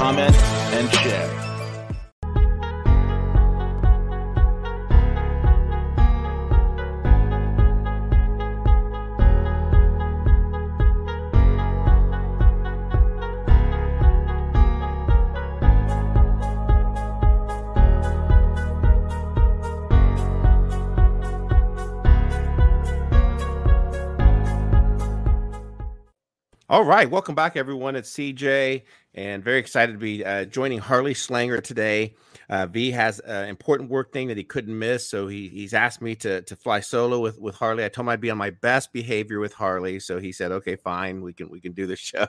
comment, and share. All right, welcome back, everyone. It's CJ, and very excited to be uh, joining Harley Schlanger today. Uh, v has an important work thing that he couldn't miss, so he, he's asked me to to fly solo with with Harley. I told him I'd be on my best behavior with Harley, so he said, "Okay, fine, we can we can do the show."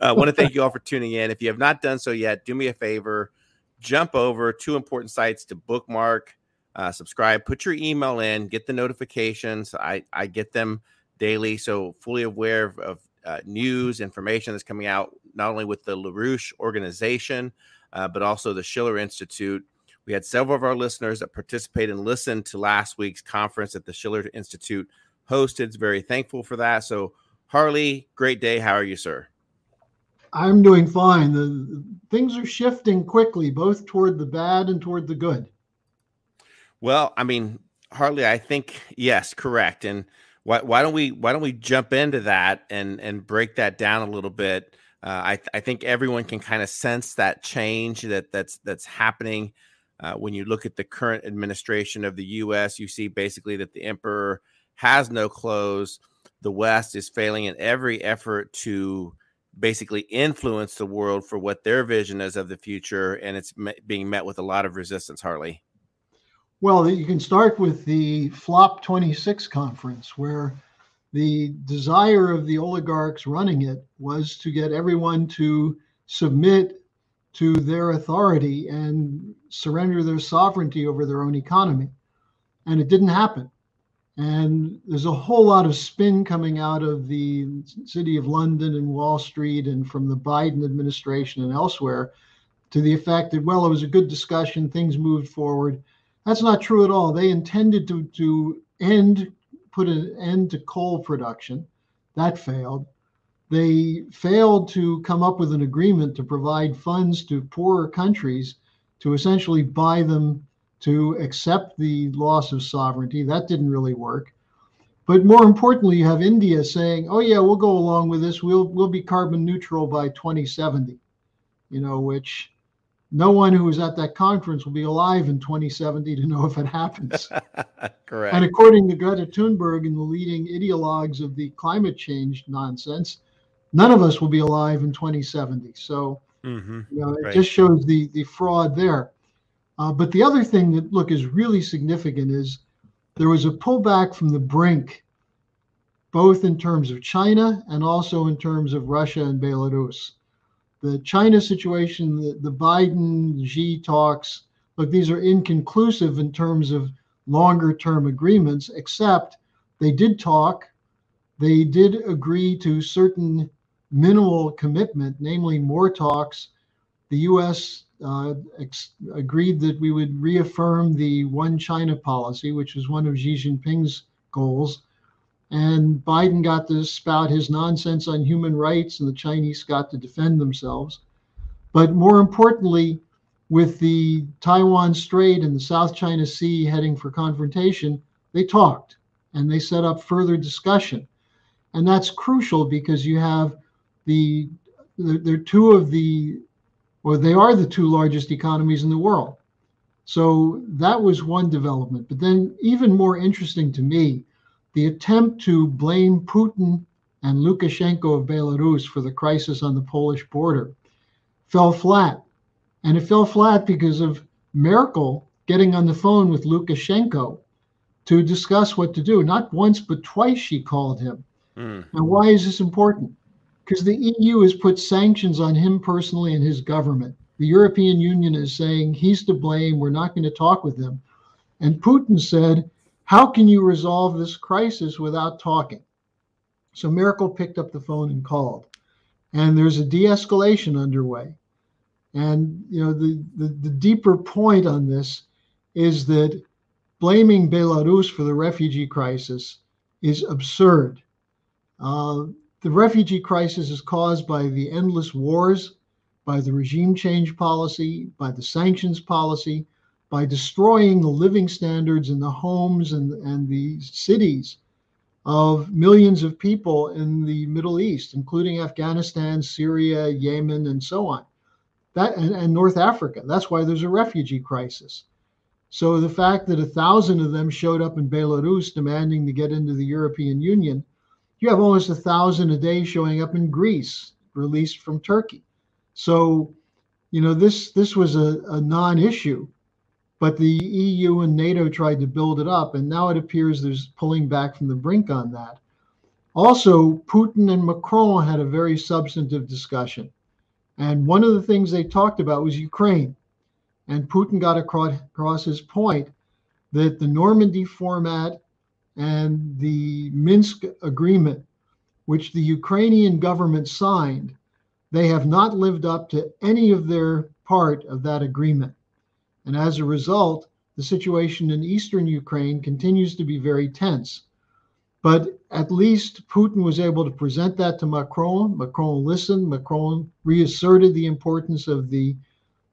I want to thank you all for tuning in. If you have not done so yet, do me a favor, jump over two important sites to bookmark, uh, subscribe, put your email in, get the notifications. I I get them daily, so fully aware of, of uh, news information that's coming out not only with the LaRouche organization, uh, but also the Schiller Institute. We had several of our listeners that participated and listened to last week's conference that the Schiller Institute hosted. Very thankful for that. So, Harley, great day. How are you, sir? I'm doing fine. The, things are shifting quickly, both toward the bad and toward the good. Well, I mean, Harley, I think yes, correct. And why, why don't we why don't we jump into that and and break that down a little bit? Uh, I I think everyone can kind of sense that change that that's that's happening. Uh, when you look at the current administration of the U.S., you see basically that the emperor has no clothes. The West is failing in every effort to basically influence the world for what their vision is of the future, and it's me- being met with a lot of resistance. Harley. Well, you can start with the Flop 26 conference, where the desire of the oligarchs running it was to get everyone to submit to their authority and surrender their sovereignty over their own economy. And it didn't happen. And there's a whole lot of spin coming out of the city of London and Wall Street and from the Biden administration and elsewhere to the effect that, well, it was a good discussion, things moved forward that's not true at all. They intended to, to end, put an end to coal production. That failed. They failed to come up with an agreement to provide funds to poorer countries to essentially buy them to accept the loss of sovereignty. That didn't really work. But more importantly, you have India saying, "Oh yeah, we'll go along with this. We'll we'll be carbon neutral by 2070." You know, which no one who was at that conference will be alive in 2070 to know if it happens. Correct. And according to Greta Thunberg and the leading ideologues of the climate change nonsense, none of us will be alive in 2070. So, mm-hmm. you know, it right. just shows the the fraud there. Uh, but the other thing that look is really significant is there was a pullback from the brink, both in terms of China and also in terms of Russia and Belarus the China situation, the, the Biden Xi talks, look, these are inconclusive in terms of longer term agreements, except they did talk. They did agree to certain minimal commitment, namely more talks. The U.S. Uh, ex- agreed that we would reaffirm the one China policy, which was one of Xi Jinping's goals. And Biden got to spout his nonsense on human rights, and the Chinese got to defend themselves. But more importantly, with the Taiwan Strait and the South China Sea heading for confrontation, they talked and they set up further discussion. And that's crucial because you have the, they're two of the, or they are the two largest economies in the world. So that was one development. But then, even more interesting to me, the attempt to blame Putin and Lukashenko of Belarus for the crisis on the Polish border fell flat. And it fell flat because of Merkel getting on the phone with Lukashenko to discuss what to do. Not once, but twice she called him. Mm. And why is this important? Because the EU has put sanctions on him personally and his government. The European Union is saying he's to blame. We're not going to talk with him. And Putin said, How can you resolve this crisis without talking? So Merkel picked up the phone and called. And there's a de escalation underway. And you know the, the, the deeper point on this is that blaming Belarus for the refugee crisis is absurd. Uh, the refugee crisis is caused by the endless wars, by the regime change policy, by the sanctions policy, by destroying the living standards in the homes and, and the cities of millions of people in the Middle East, including Afghanistan, Syria, Yemen, and so on. That and, and North Africa. That's why there's a refugee crisis. So the fact that a thousand of them showed up in Belarus demanding to get into the European Union, you have almost a thousand a day showing up in Greece, released from Turkey. So, you know, this this was a, a non-issue, but the EU and NATO tried to build it up, and now it appears there's pulling back from the brink on that. Also, Putin and Macron had a very substantive discussion. And one of the things they talked about was Ukraine. And Putin got across, across his point that the Normandy format and the Minsk agreement, which the Ukrainian government signed, they have not lived up to any of their part of that agreement. And as a result, the situation in eastern Ukraine continues to be very tense. But at least Putin was able to present that to Macron. Macron listened. Macron reasserted the importance of the,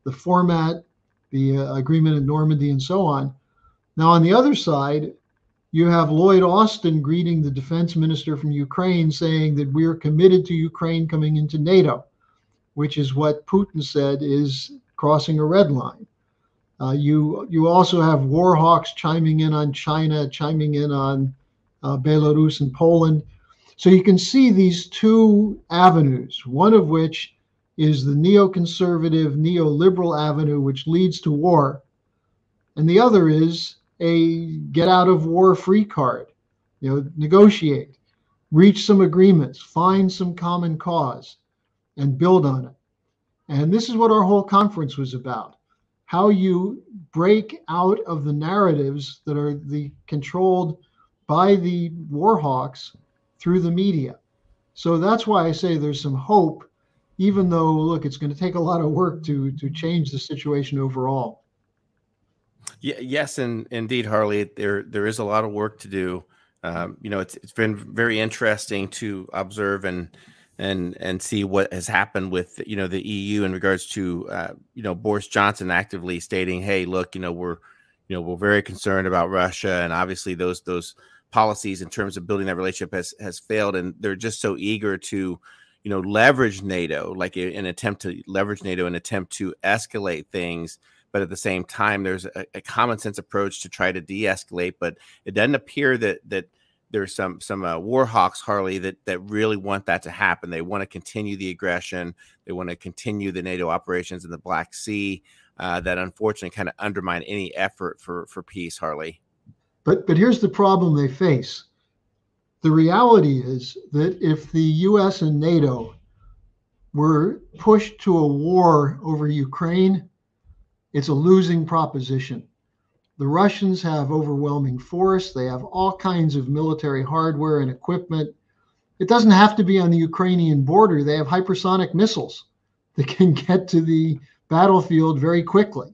the format the uh, agreement in Normandy, and so on. Now, on the other side, you have Lloyd Austin greeting the defense minister from Ukraine saying that we are committed to Ukraine coming into NATO, which is what Putin said is crossing a red line. Uh, you you also have war hawks chiming in on China, chiming in on uh, Belarus and Poland. So you can see these two avenues, one of which is the neoconservative, neoliberal avenue which leads to war. And the other is a get out of war free card. You know, negotiate, reach some agreements, find some common cause, and build on it. And this is what our whole conference was about how you break out of the narratives that are the controlled by the war hawks through the media. So that's why I say there's some hope even though look it's going to take a lot of work to to change the situation overall yeah, yes and indeed harley there there is a lot of work to do um, you know it's it's been very interesting to observe and and and see what has happened with you know the EU in regards to uh, you know Boris Johnson actively stating, hey, look, you know we're you know we're very concerned about Russia, and obviously those those policies in terms of building that relationship has has failed, and they're just so eager to you know, leverage NATO, like an attempt to leverage NATO, an attempt to escalate things. But at the same time, there's a, a common sense approach to try to de-escalate. But it doesn't appear that that there's some some uh, war hawks, Harley, that that really want that to happen. They want to continue the aggression. They want to continue the NATO operations in the Black Sea. Uh, that unfortunately kind of undermine any effort for for peace, Harley. But but here's the problem they face the reality is that if the US and NATO were pushed to a war over Ukraine, it's a losing proposition. The Russians have overwhelming force, they have all kinds of military hardware and equipment. It doesn't have to be on the Ukrainian border, they have hypersonic missiles that can get to the battlefield very quickly.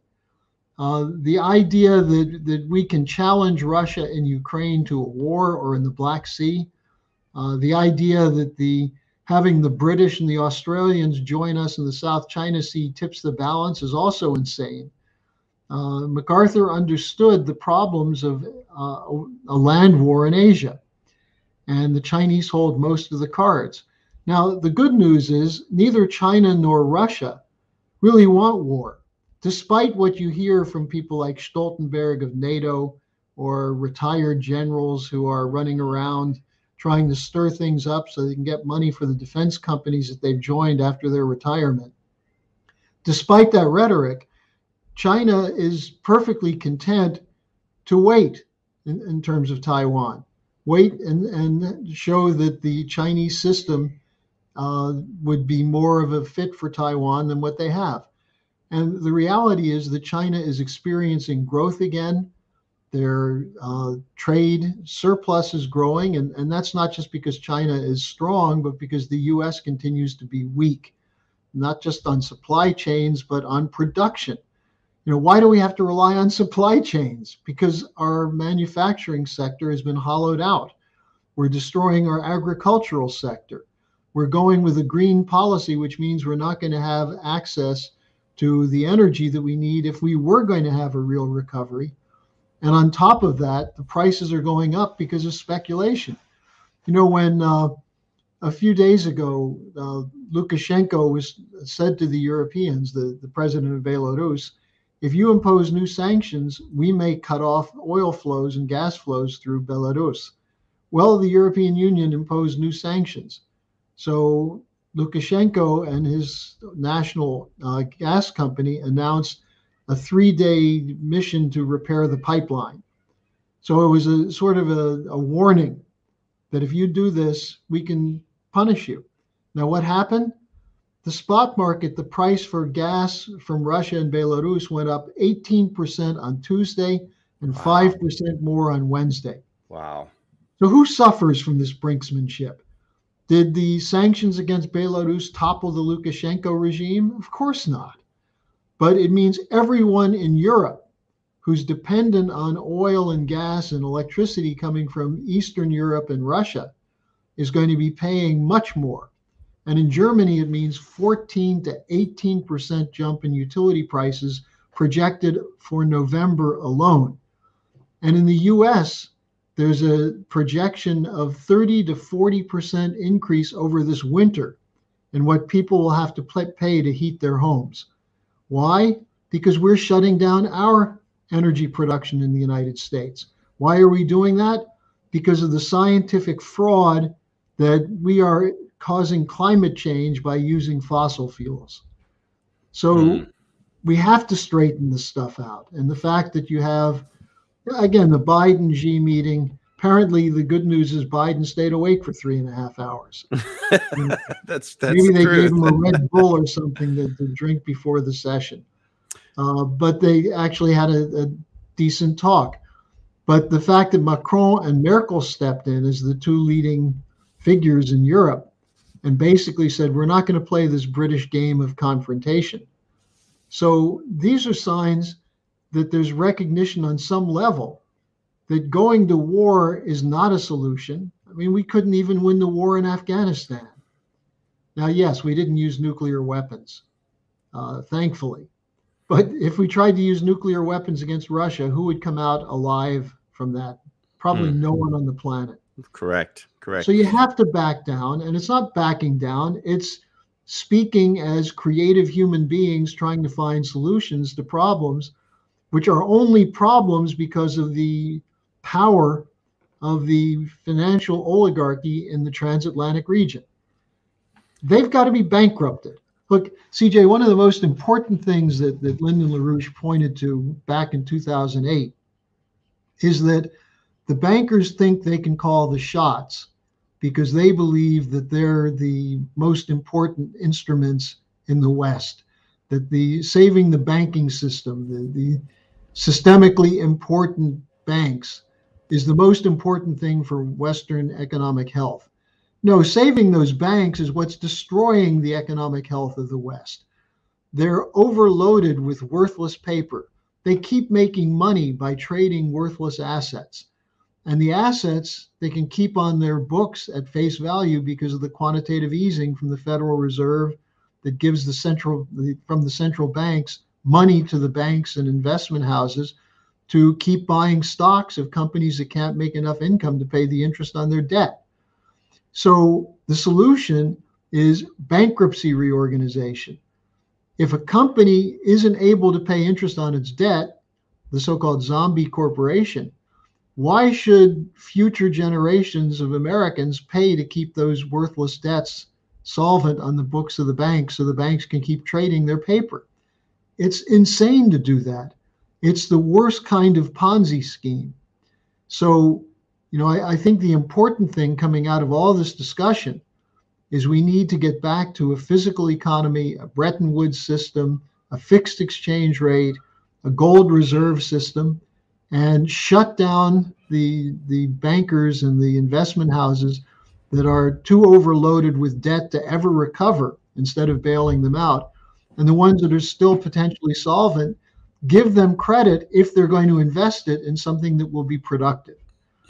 Uh, the idea that, that we can challenge Russia and Ukraine to a war or in the Black Sea, uh, the idea that the having the British and the Australians join us in the South China Sea tips the balance is also insane. Uh, MacArthur understood the problems of uh, a land war in Asia, and the Chinese hold most of the cards. Now, the good news is neither China nor Russia really want war despite what you hear from people like Stoltenberg of NATO or retired generals who are running around trying to stir things up so they can get money for the defense companies that they've joined after their retirement. Despite that rhetoric, China is perfectly content to wait in, in terms of Taiwan, wait and, and show that the Chinese system uh, would be more of a fit for Taiwan than what they have. And the reality is that China is experiencing growth again. Their uh, trade surplus is growing, and, and that's not just because China is strong, but because the US continues to be weak, not just on supply chains, but on production. You know, why do we have to rely on supply chains? Because our manufacturing sector has been hollowed out. We're destroying our agricultural sector. We're going with a green policy, which means we're not going to have access to the energy that we need if we were going to have a real recovery. And on top of that, the prices are going up because of speculation. You know, when uh, a few days ago, uh, Lukashenko was said to the Europeans, the, the president of Belarus, if you impose new sanctions, we may cut off oil flows and gas flows through Belarus. Well, the European Union imposed new sanctions. So Lukashenko and his national uh, gas company announced a three day mission to repair the pipeline. So it was a sort of a, a, warning that if you do this, we can punish you. Now, what happened? The spot market, the price for gas from Russia and Belarus went up 18% on Tuesday and wow. 5% more on Wednesday. Wow. So, who suffers from this brinksmanship? Did the sanctions against Belarus topple the Lukashenko regime? Of course not. But it means everyone in Europe who's dependent on oil and gas and electricity coming from Eastern Europe and Russia is going to be paying much more. And in Germany, it means 14 to 18% jump in utility prices projected for November alone. And in the US, there's a projection of 30 to 40% increase over this winter in what people will have to pay to heat their homes. Why? Because we're shutting down our energy production in the United States. Why are we doing that? Because of the scientific fraud that we are causing climate change by using fossil fuels. So mm. we have to straighten this stuff out. And the fact that you have again, the Biden Xi meeting. Apparently, the good news is Biden stayed awake for three and a half hours. that's that's maybe they truth. gave him a Red Bull or something to, to drink before the session. Uh, but they actually had a, a decent talk. But the fact that Macron and Merkel stepped in as the two leading figures in Europe and basically said, we're not going to play this British game of confrontation. So these are signs that there's recognition on some level that going to war is not a solution. I mean, we couldn't even win the war in Afghanistan. Now, yes, we didn't use nuclear weapons, uh, thankfully. But if we tried to use nuclear weapons against Russia, who would come out alive from that? Probably mm. no one on the planet. Correct. Correct. So you have to back down, and it's not backing down, it's speaking as creative human beings trying to find solutions to problems which are only problems because of the power of the financial oligarchy in the transatlantic region. They've got to be bankrupted. Look, CJ, one of the most important things that, that Lyndon LaRouche pointed to back in 2008 is that the bankers think they can call the shots because they believe that they're the most important instruments in the West, that the saving the banking system, the, the systemically important banks is the most important thing for Western economic health. No, saving those banks is what's destroying the economic health of the West. They're overloaded with worthless paper. They keep making money by trading worthless assets. And the assets they can keep on their books at face value because of the quantitative easing from the Federal Reserve that gives the central from the central banks money to the banks and investment houses to keep buying stocks of companies that can't make enough income to pay the interest on their debt. So the solution is bankruptcy reorganization. If a company isn't able to pay interest on its debt, the so called zombie corporation, why should future generations of Americans pay to keep those worthless debts solvent on the books of the banks so the banks can keep trading their paper? It's insane to do that. It's the worst kind of Ponzi scheme. So, you know, I, I think the important thing coming out of all this discussion is we need to get back to a physical economy, a Bretton Woods system, a fixed exchange rate, a gold reserve system, and shut down the the bankers and the investment houses that are too overloaded with debt to ever recover instead of bailing them out. And the ones that are still potentially solvent, give them credit if they're going to invest it in something that will be productive.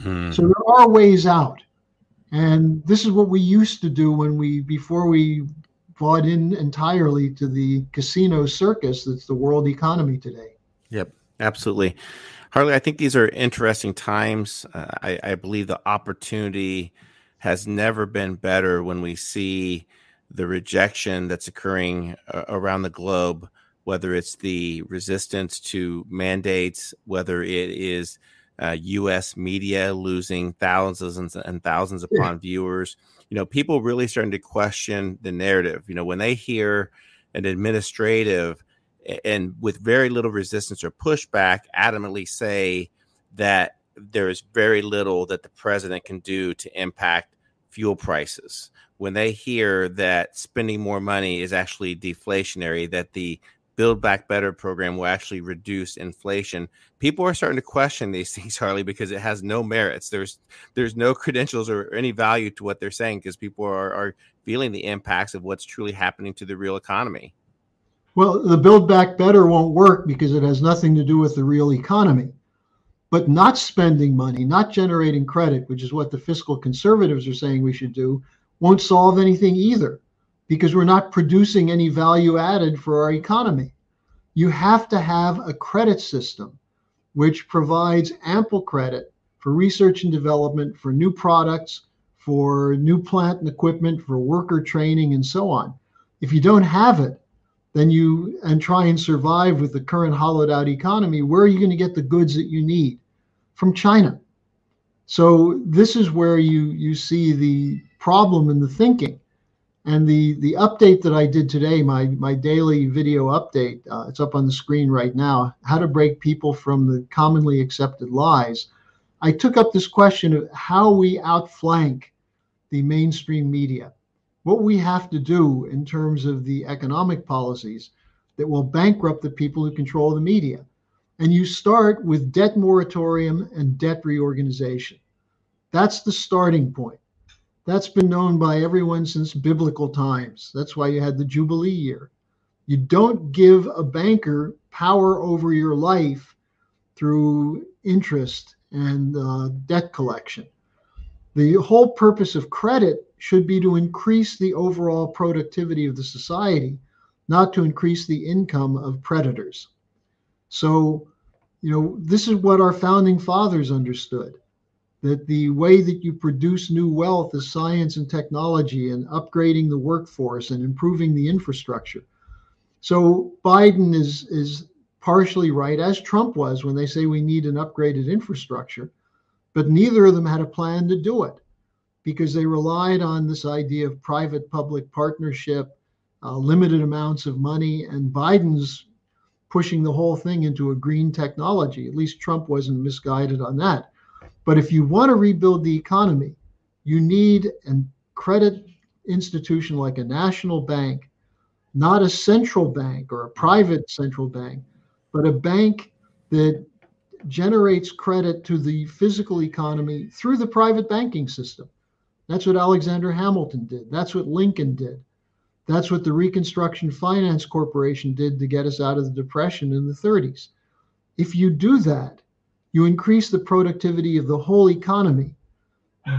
Hmm. So there are ways out. And this is what we used to do when we, before we bought in entirely to the casino circus that's the world economy today. Yep, absolutely. Harley, I think these are interesting times. Uh, I, I, believe the opportunity has never been better when we see the rejection that's occurring uh, around the globe, whether it's the resistance to mandates, whether it is uh, U.S. media losing thousands and thousands upon yeah. viewers. You know, people really starting to question the narrative. You know, when they hear an administrative and with very little resistance or pushback, adamantly say that there is very little that the president can do to impact fuel prices. When they hear that spending more money is actually deflationary, that the Build Back Better program will actually reduce inflation. People are starting to question these things, Harley, because it has no merits. There's there's no credentials or any value to what they're saying because people are, are feeling the impacts of what's truly happening to the real economy. Well, the Build Back Better won't work because it has nothing to do with the real economy. But not spending money, not generating credit, which is what the fiscal conservatives are saying we should do, won't solve anything either because we're not producing any value added for our economy. You have to have a credit system which provides ample credit for research and development, for new products, for new plant and equipment, for worker training, and so on. If you don't have it, then you and try and survive with the current hollowed out economy, where are you going to get the goods that you need? From China. So this is where you you see the problem in the thinking. And the the update that I did today, my my daily video update, uh, it's up on the screen right now. How to break people from the commonly accepted lies. I took up this question of how we outflank the mainstream media, what we have to do in terms of the economic policies that will bankrupt the people who control the media. And you start with debt moratorium and debt reorganization. That's the starting point. That's been known by everyone since biblical times. That's why you had the Jubilee year. You don't give a banker power over your life through interest and uh, debt collection. The whole purpose of credit should be to increase the overall productivity of the society, not to increase the income of predators. So, you know, this is what our founding fathers understood that the way that you produce new wealth is science and technology and upgrading the workforce and improving the infrastructure. So Biden is is partially right, as Trump was when they say we need an upgraded infrastructure, but neither of them had a plan to do it because they relied on this idea of private public partnership, uh, limited amounts of money, and Biden's pushing the whole thing into a green technology. At least Trump wasn't misguided on that. But if you want to rebuild the economy, you need a credit institution like a national bank, not a central bank or a private central bank, but a bank that generates credit to the physical economy through the private banking system. That's what Alexander Hamilton did. That's what Lincoln did. That's what the Reconstruction Finance Corporation did to get us out of the Depression in the 30s. If you do that, you increase the productivity of the whole economy,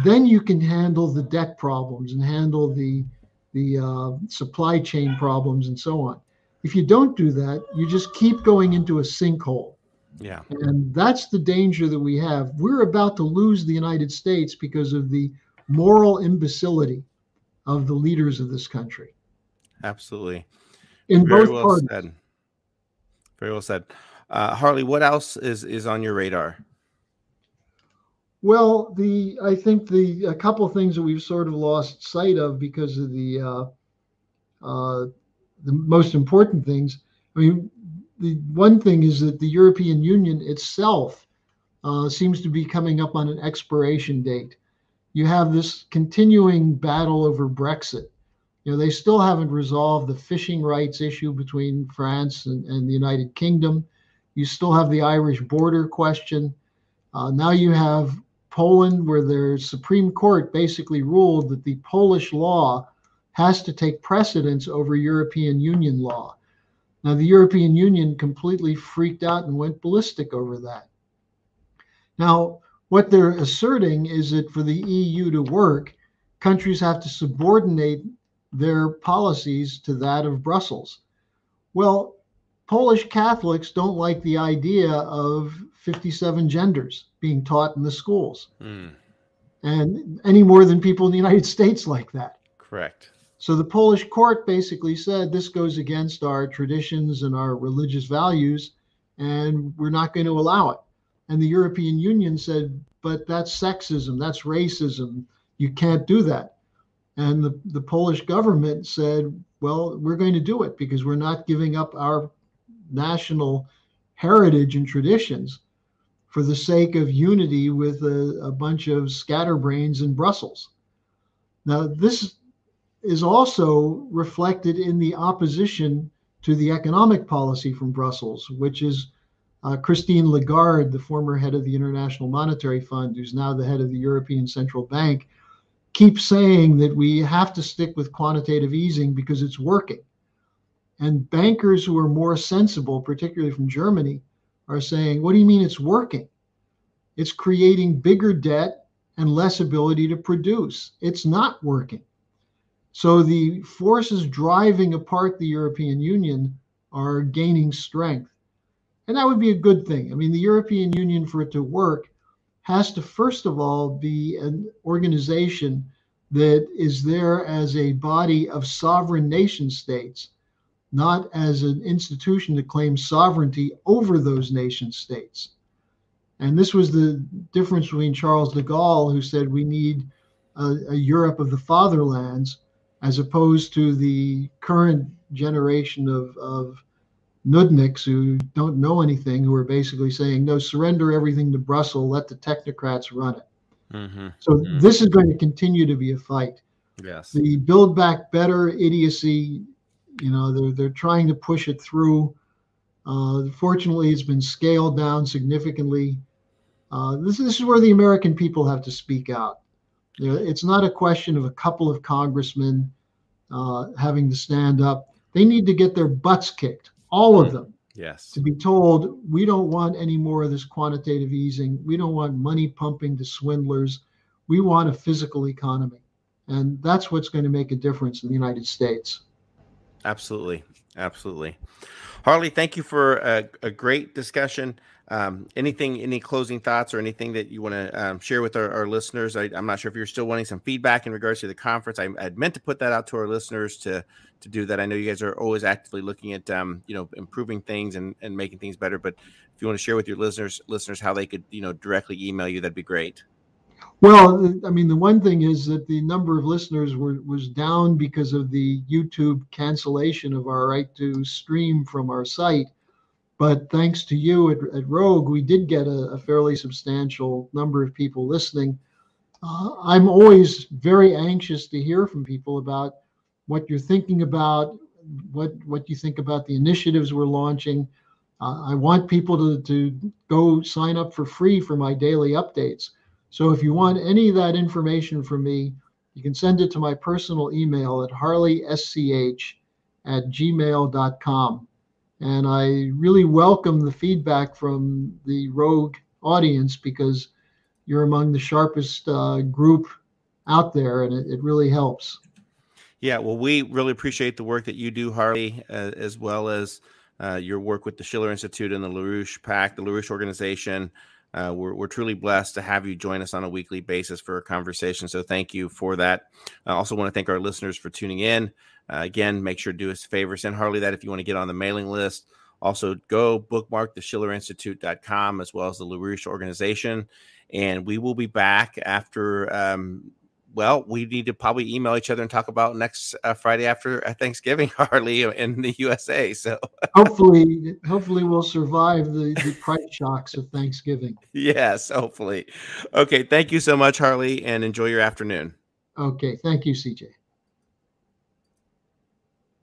then you can handle the debt problems and handle the the uh, supply chain problems and so on. If you don't do that, you just keep going into a sinkhole. Yeah. And that's the danger that we have. We're about to lose the United States because of the moral imbecility of the leaders of this country. Absolutely. In Very both well parties. Said. Very well said. Uh, Harley, what else is is on your radar? Well, the I think the a couple of things that we've sort of lost sight of because of the uh, uh, the most important things. I mean, the one thing is that the European Union itself uh, seems to be coming up on an expiration date. You have this continuing battle over Brexit, You know, they still haven't resolved the fishing rights issue between France and, and the United Kingdom. You still have the Irish border question. Uh, now you have Poland, where their Supreme Court basically ruled that the Polish law has to take precedence over European Union law. Now, the European Union completely freaked out and went ballistic over that. Now, what they're asserting is that for the EU to work, countries have to subordinate their policies to that of Brussels. Well, Polish Catholics don't like the idea of 57 genders being taught in the schools. Mm. And any more than people in the United States like that. Correct. So the Polish court basically said this goes against our traditions and our religious values, and we're not going to allow it. And the European Union said, but that's sexism, that's racism. You can't do that. And the, the Polish government said, well, we're going to do it because we're not giving up our national heritage and traditions for the sake of unity with a, a bunch of scatterbrains in Brussels. Now, this is also reflected in the opposition to the economic policy from Brussels, which is uh, Christine Lagarde, the former head of the International Monetary Fund, who's now the head of the European Central Bank, keeps saying that we have to stick with quantitative easing because it's working. And bankers who are more sensible, particularly from Germany, are saying, What do you mean it's working? It's creating bigger debt and less ability to produce. It's not working. So the forces driving apart the European Union are gaining strength. And that would be a good thing. I mean, the European Union, for it to work, has to first of all be an organization that is there as a body of sovereign nation states, not as an institution that claims sovereignty over those nation states. And this was the difference between Charles de Gaulle, who said we need a, a Europe of the fatherlands, as opposed to the current generation of, of nudniks who don't know anything, who are basically saying, no, surrender everything to Brussels, let the technocrats run it. Mm-hmm. So mm-hmm. this is going to continue to be a fight. Yes. The Build Back Better idiocy, you know, they're, they're trying to push it through. Uh, fortunately, it's been scaled down significantly. Uh, this, this is where the American people have to speak out. It's not a question of a couple of congressmen uh, having to stand up. They need to get their butts kicked, all of mm. them. Yes. To be told, we don't want any more of this quantitative easing. We don't want money pumping to swindlers. We want a physical economy. And that's what's going to make a difference in the United States. Absolutely. Absolutely. Harley, thank you for a, a great discussion. Um, anything, any closing thoughts or anything that you want to um, share with our, our listeners? I, am not sure if you're still wanting some feedback in regards to the conference. I, would meant to put that out to our listeners to to do that. I know you guys are always actively looking at um, you know improving things and, and making things better. But if you want to share with your listeners listeners how they could you know directly email you, that'd be great. Well, I mean, the one thing is that the number of listeners were, was down because of the YouTube cancellation of our right to stream from our site. But thanks to you at, at Rogue, we did get a, a, fairly substantial number of people listening. Uh, I'm always very anxious to hear from people about what you're thinking about, what what you think about the initiatives we're launching. Uh, I want people to, to go sign up for free for my daily updates. So if you want any of that information from me, you can send it to my personal email at harleysch at gmail.com. And I really welcome the feedback from the Rogue audience because you're among the sharpest uh, group out there, and it, it, really helps. Yeah, well, we really appreciate the work that you do, Harley, uh, as well as uh, your work with the Schiller Institute and the LaRouche PAC, the LaRouche organization. Uh, we're, we're truly blessed to have you join us on a weekly basis for a conversation. So thank you for that. I also want to thank our listeners for tuning in. Uh, again, make sure to do us a favor. Send Harley that if you want to get on the mailing list. Also, go bookmark the schillerinstitute.com as well as the LaRouche organization. And we will be back after, um, well, we need to probably email each other and talk about next uh, Friday after uh, Thanksgiving, Harley, in the USA. So hopefully, hopefully we'll survive the, the price shocks of Thanksgiving. Yes, hopefully. Okay. Thank you so much, Harley, and enjoy your afternoon. Okay. Thank you, CJ.